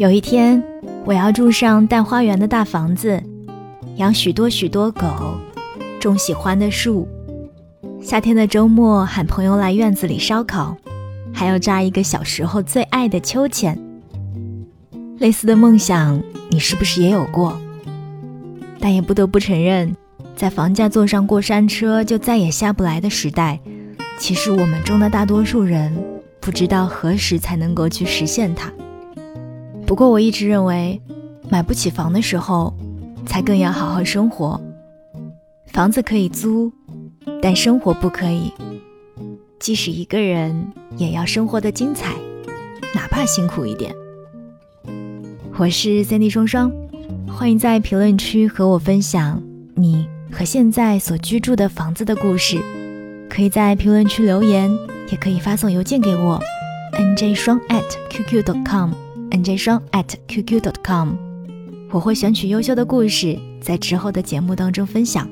有一天，我要住上带花园的大房子，养许多许多狗，种喜欢的树。夏天的周末，喊朋友来院子里烧烤，还要扎一个小时候最爱的秋千。类似的梦想，你是不是也有过？但也不得不承认，在房价坐上过山车就再也下不来的时代，其实我们中的大多数人不知道何时才能够去实现它。不过我一直认为，买不起房的时候，才更要好好生活。房子可以租，但生活不可以。即使一个人，也要生活的精彩，哪怕辛苦一点。我是三 D 双双。欢迎在评论区和我分享你和现在所居住的房子的故事，可以在评论区留言，也可以发送邮件给我，nj 双 at qq.com dot 这双 at qq dot com，我会选取优秀的故事，在之后的节目当中分享。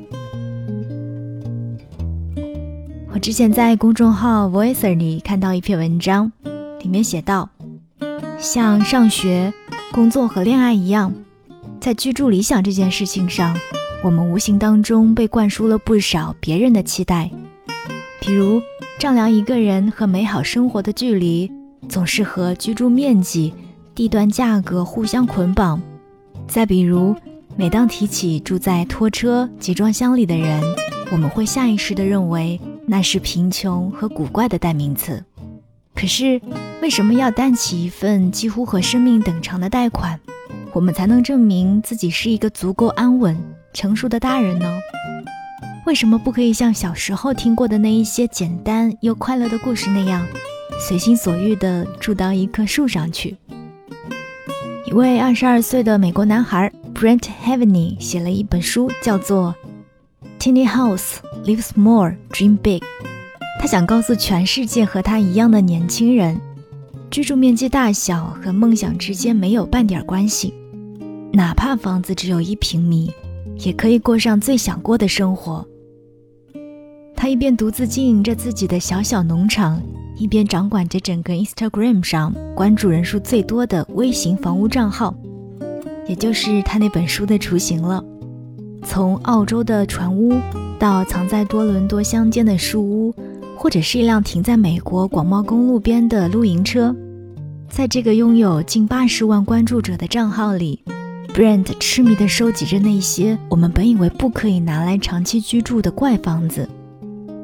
我之前在公众号 Voicer 里看到一篇文章，里面写道，像上学、工作和恋爱一样。在居住理想这件事情上，我们无形当中被灌输了不少别人的期待，比如丈量一个人和美好生活的距离，总是和居住面积、地段价格互相捆绑；再比如，每当提起住在拖车集装箱里的人，我们会下意识地认为那是贫穷和古怪的代名词。可是，为什么要担起一份几乎和生命等长的贷款？我们才能证明自己是一个足够安稳、成熟的大人呢？为什么不可以像小时候听过的那一些简单又快乐的故事那样，随心所欲地住到一棵树上去？一位二十二岁的美国男孩 Brent Heaveney 写了一本书，叫做《Tiny House Lives More Dream Big》。他想告诉全世界和他一样的年轻人。居住面积大小和梦想之间没有半点关系，哪怕房子只有一平米，也可以过上最想过的生活。他一边独自经营着自己的小小农场，一边掌管着整个 Instagram 上关注人数最多的微型房屋账号，也就是他那本书的雏形了。从澳洲的船屋，到藏在多伦多乡间的树屋。或者是一辆停在美国广袤公路边的露营车，在这个拥有近八十万关注者的账号里，Brand 痴迷地收集着那些我们本以为不可以拿来长期居住的怪房子。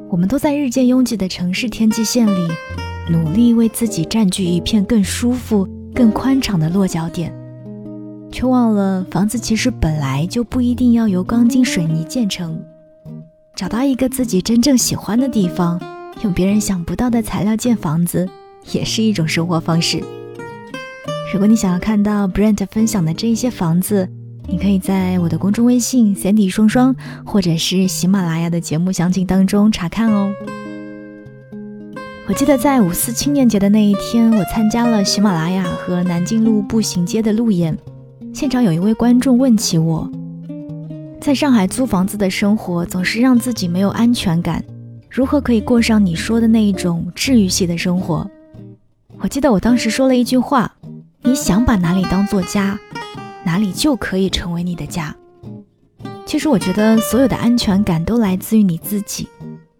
我们都在日渐拥挤的城市天际线里，努力为自己占据一片更舒服、更宽敞的落脚点，却忘了房子其实本来就不一定要由钢筋水泥建成。找到一个自己真正喜欢的地方。用别人想不到的材料建房子，也是一种生活方式。如果你想要看到 Brent 分享的这一些房子，你可以在我的公众微信 Sandy 双双，或者是喜马拉雅的节目详情当中查看哦。我记得在五四青年节的那一天，我参加了喜马拉雅和南京路步行街的路演，现场有一位观众问起我，在上海租房子的生活总是让自己没有安全感。如何可以过上你说的那一种治愈系的生活？我记得我当时说了一句话：“你想把哪里当做家，哪里就可以成为你的家。”其实我觉得所有的安全感都来自于你自己。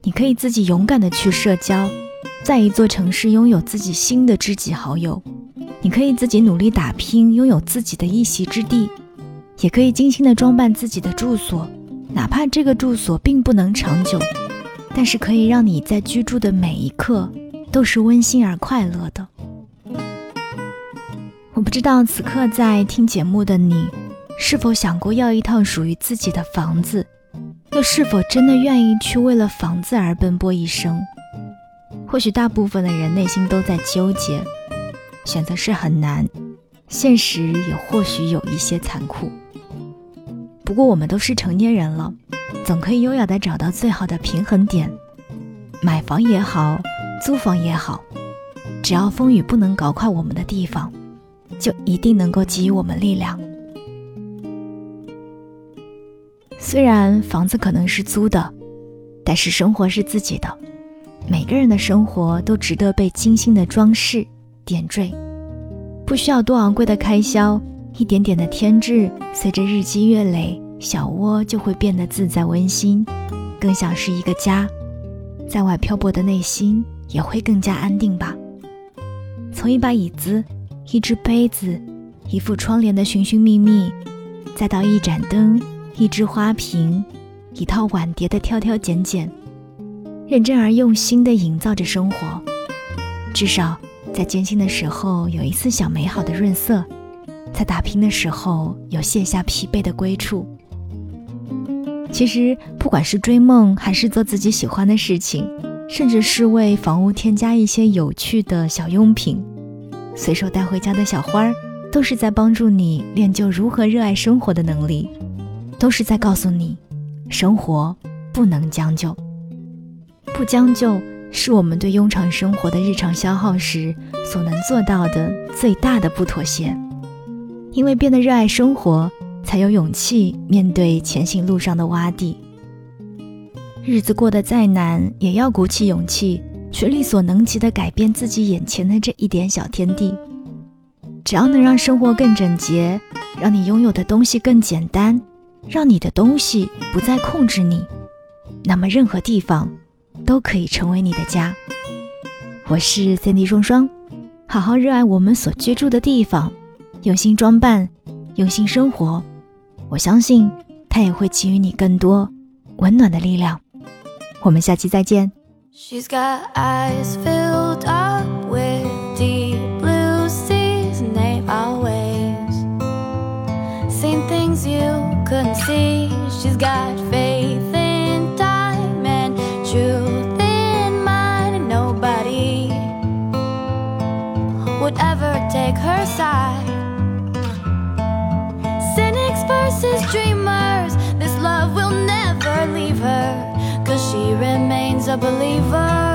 你可以自己勇敢的去社交，在一座城市拥有自己新的知己好友；你可以自己努力打拼，拥有自己的一席之地；也可以精心的装扮自己的住所，哪怕这个住所并不能长久。但是可以让你在居住的每一刻都是温馨而快乐的。我不知道此刻在听节目的你，是否想过要一套属于自己的房子，又是否真的愿意去为了房子而奔波一生？或许大部分的人内心都在纠结，选择是很难，现实也或许有一些残酷。不过我们都是成年人了。总可以优雅地找到最好的平衡点，买房也好，租房也好，只要风雨不能搞垮我们的地方，就一定能够给予我们力量。虽然房子可能是租的，但是生活是自己的。每个人的生活都值得被精心的装饰点缀。不需要多昂贵的开销，一点点的添置，随着日积月累，小窝就会变得自在温馨，更像是一个家。在外漂泊的内心也会更加安定吧。从一把椅子、一只杯子、一副窗帘的寻寻觅觅，再到一盏灯、一只花瓶、一套碗碟的挑挑拣拣，认真而用心地营造着生活。至少在艰辛的时候有一丝小美好的润色，在打拼的时候有卸下疲惫的归处。其实，不管是追梦，还是做自己喜欢的事情，甚至是为房屋添加一些有趣的小用品，随手带回家的小花儿，都是在帮助你练就如何热爱生活的能力，都是在告诉你，生活不能将就。不将就，是我们对庸常生活的日常消耗时所能做到的最大的不妥协。因为变得热爱生活。才有勇气面对前行路上的洼地。日子过得再难，也要鼓起勇气，去力所能及的改变自己眼前的这一点小天地。只要能让生活更整洁，让你拥有的东西更简单，让你的东西不再控制你，那么任何地方都可以成为你的家。我是 Cindy 双双，好好热爱我们所居住的地方，用心装扮，用心生活。我相信，它也会给予你更多温暖的力量。我们下期再见。She's got eyes filled up with deep blue seas and they always seen things you couldn't see. She's got faith in time and truth in mind, and nobody would ever take her side. Cynics versus dreamers. This love will never leave her, she remains a believer.